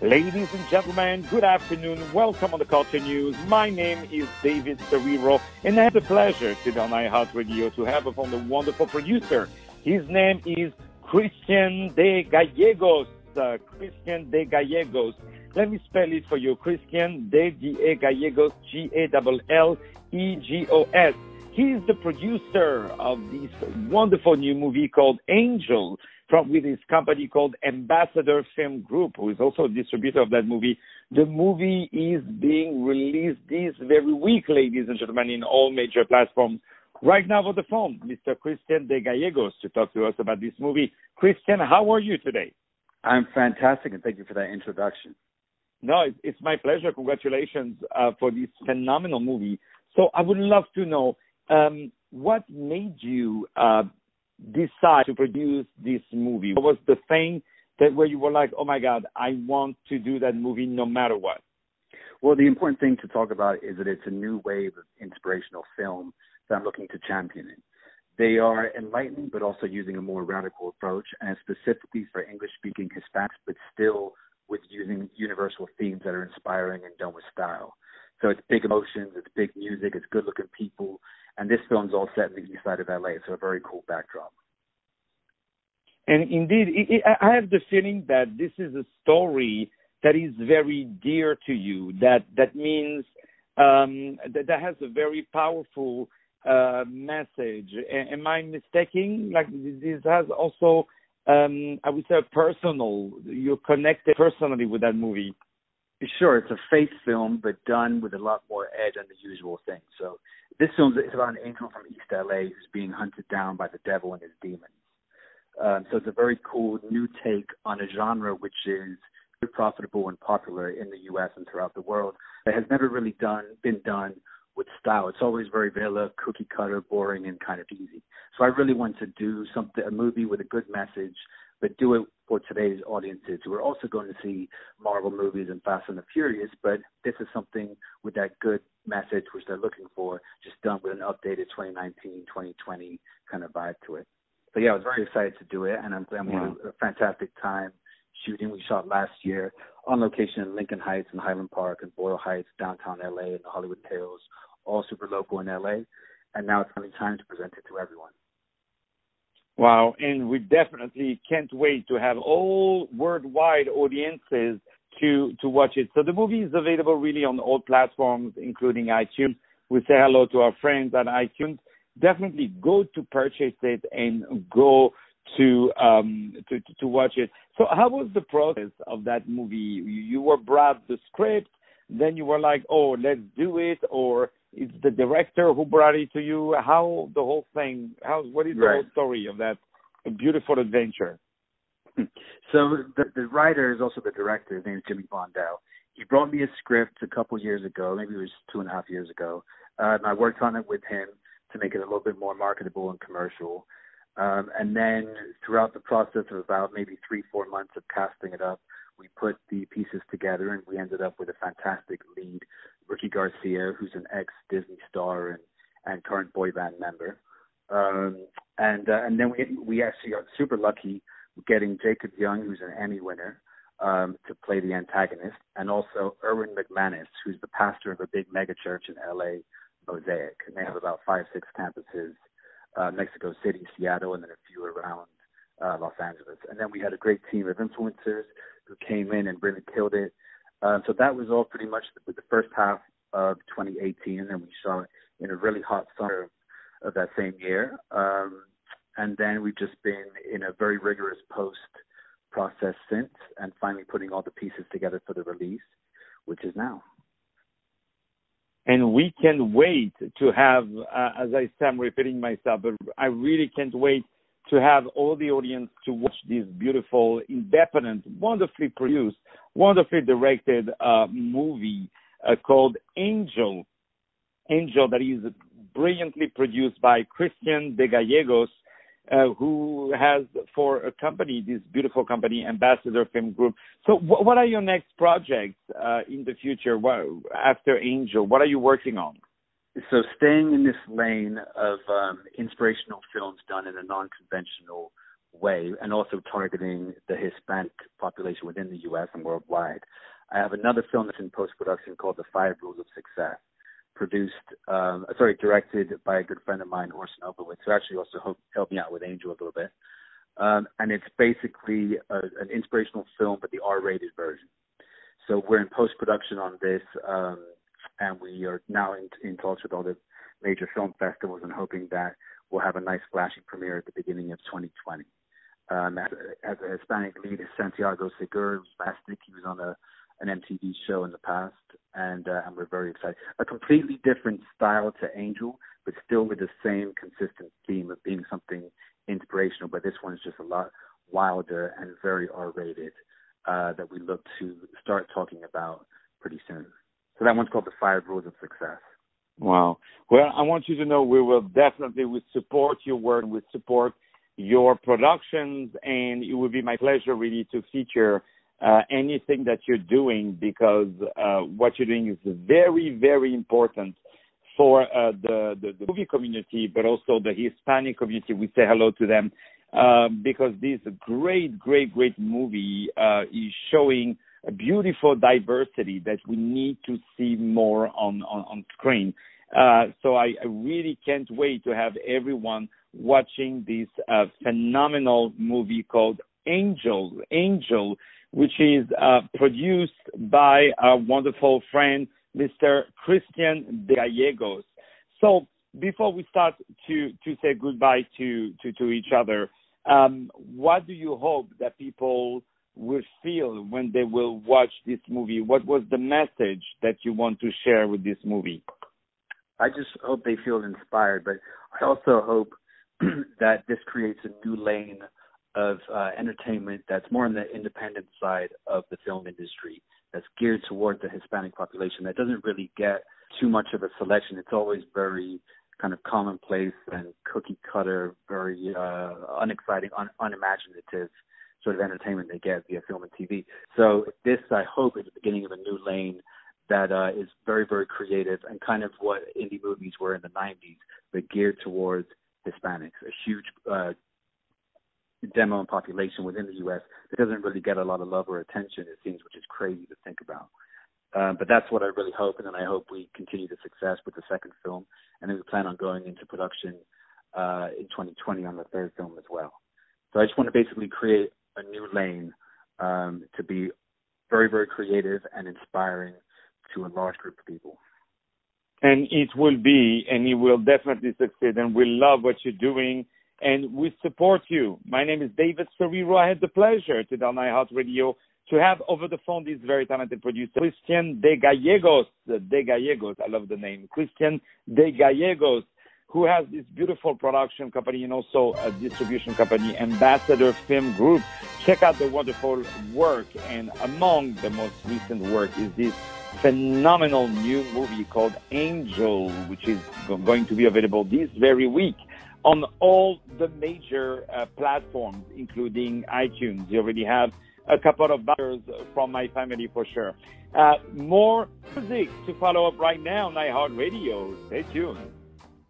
Ladies and gentlemen, good afternoon. Welcome on the Culture News. My name is David Serero, and I have the pleasure today on iHeartRadio to have upon the wonderful producer. His name is Christian de Gallegos. Uh, Christian de Gallegos. Let me spell it for you. Christian de Gallegos, G-A-L-L-E-G-O-S. He's the producer of this wonderful new movie called Angel from with his company called Ambassador Film Group, who is also a distributor of that movie. The movie is being released this very week, ladies and gentlemen, in all major platforms. Right now on the phone, Mr. Christian de Gallegos to talk to us about this movie. Christian, how are you today? I'm fantastic, and thank you for that introduction. No, it's my pleasure. Congratulations uh, for this phenomenal movie. So I would love to know um, what made you uh, decide to produce this movie? What was the thing that where you were like, oh my God, I want to do that movie no matter what? Well, the important thing to talk about is that it's a new wave of inspirational film that I'm looking to champion it. They are enlightening, but also using a more radical approach, and specifically for English-speaking Hispanics, but still with using universal themes that are inspiring and done with style. So it's big emotions, it's big music, it's good-looking people, and this film's all set in the east side of LA, so a very cool backdrop. And indeed, it, it, I have the feeling that this is a story that is very dear to you. That that means um, that that has a very powerful uh, message. A- am I mistaken? Like this has also, um, I would say, a personal. You're connected personally with that movie. Sure, it's a faith film, but done with a lot more edge than the usual thing. So this film is about an angel from East LA who's being hunted down by the devil and his demons. Um, so it's a very cool new take on a genre which is very profitable and popular in the U.S. and throughout the world. It has never really done been done with style. It's always very vanilla, cookie cutter, boring, and kind of easy. So I really want to do something, a movie with a good message but do it for today's audiences who are also going to see Marvel movies and Fast and the Furious. But this is something with that good message which they're looking for, just done with an updated 2019, 2020 kind of vibe to it. So yeah, I was very excited to do it, and I'm, glad we had a fantastic time shooting. We shot last year on location in Lincoln Heights and Highland Park and Boyle Heights, downtown LA, and the Hollywood Hills, all super local in LA. And now it's finally time to present it to everyone. Wow, and we definitely can't wait to have all worldwide audiences to to watch it. So the movie is available really on all platforms, including iTunes. We say hello to our friends at iTunes. Definitely go to purchase it and go to um to to, watch it. So how was the process of that movie? You were brought the script, then you were like, oh, let's do it, or it's the director who brought it to you. How the whole thing? How what is the right. whole story of that beautiful adventure? So the the writer is also the director. His name is Jimmy Blondell. He brought me a script a couple years ago, maybe it was two and a half years ago. Um, I worked on it with him to make it a little bit more marketable and commercial. Um, and then throughout the process of about maybe three, four months of casting it up, we put the pieces together and we ended up with a fantastic lead Ricky Garcia, who's an ex Disney star and, and current boy band member. Um, and uh, and then we we actually got super lucky getting Jacob Young, who's an Emmy winner, um, to play the antagonist, and also Erwin McManus, who's the pastor of a big mega church in LA, Mosaic, and they have about five six campuses, uh, Mexico City, Seattle, and then a few around uh, Los Angeles. And then we had a great team of influencers who came in and really killed it. Uh, so that was all pretty much the, the first half of 2018, and we saw it in a really hot summer of that same year. Um, and then we've just been in a very rigorous post process since, and finally putting all the pieces together for the release, which is now. And we can't wait to have, uh, as I I'm repeating myself, but I really can't wait to have all the audience to watch this beautiful, independent, wonderfully produced, wonderfully directed uh, movie uh, called Angel. Angel that is brilliantly produced by Christian de Gallegos, uh, who has for a company, this beautiful company, Ambassador Film Group. So, wh- what are your next projects uh, in the future what, after Angel? What are you working on? So staying in this lane of um, inspirational films done in a non-conventional way, and also targeting the Hispanic population within the U.S. and worldwide. I have another film that's in post production called The Five Rules of Success, produced, um, sorry, directed by a good friend of mine, Orson Oblowitz, who actually also helped me out with Angel a little bit. Um, and it's basically a, an inspirational film, but the R-rated version. So we're in post production on this, um, and we are now in, in talks with all the major film festivals and hoping that we'll have a nice flashing premiere at the beginning of 2020. Um, as, a, as a Hispanic lead, Santiago Segura, who's fantastic. He was on a an MTV show in the past, and uh, and we're very excited. A completely different style to Angel, but still with the same consistent theme of being something inspirational. But this one is just a lot wilder and very R-rated uh, that we look to start talking about pretty soon. So that one's called The Five Rules of Success. Wow. Well, I want you to know we will definitely we support your work, we support your productions, and it would be my pleasure really to feature uh, anything that you're doing because uh, what you're doing is very, very important for uh, the, the, the movie community, but also the Hispanic community. We say hello to them um, because this great, great, great movie uh, is showing a beautiful diversity that we need to see more on on, on screen. Uh, so I, I, really can't wait to have everyone watching this uh, phenomenal movie called Angel. Angel, which is uh, produced by our wonderful friend Mr. Christian Gallegos. So before we start to to say goodbye to to, to each other, um, what do you hope that people feel when they will watch this movie? What was the message that you want to share with this movie? I just hope they feel inspired, but I also hope that this creates a new lane of uh, entertainment that's more on the independent side of the film industry, that's geared toward the Hispanic population, that doesn't really get too much of a selection. It's always very kind of commonplace and cookie cutter, very uh, unexciting, un- unimaginative sort of entertainment they get via film and TV. So this, I hope, is the beginning of a new lane that uh, is very, very creative and kind of what indie movies were in the 90s, but geared towards Hispanics, a huge uh, demo and population within the U.S. that doesn't really get a lot of love or attention, it seems, which is crazy to think about. Um, but that's what I really hope, and then I hope we continue the success with the second film, and then we plan on going into production uh, in 2020 on the third film as well. So I just want to basically create a new lane um, to be very, very creative and inspiring to a large group of people. And it will be, and it will definitely succeed. And we love what you're doing, and we support you. My name is David Serero. I had the pleasure to on iHeart Radio to have over the phone this very talented producer, Christian De Gallegos. De Gallegos, I love the name. Christian De Gallegos, who has this beautiful production company and also a distribution company, Ambassador Film Group. Check out the wonderful work. And among the most recent work is this phenomenal new movie called Angel, which is going to be available this very week on all the major uh, platforms, including iTunes. You already have a couple of buyers from my family for sure. Uh, more music to follow up right now on iHeartRadio. Stay tuned.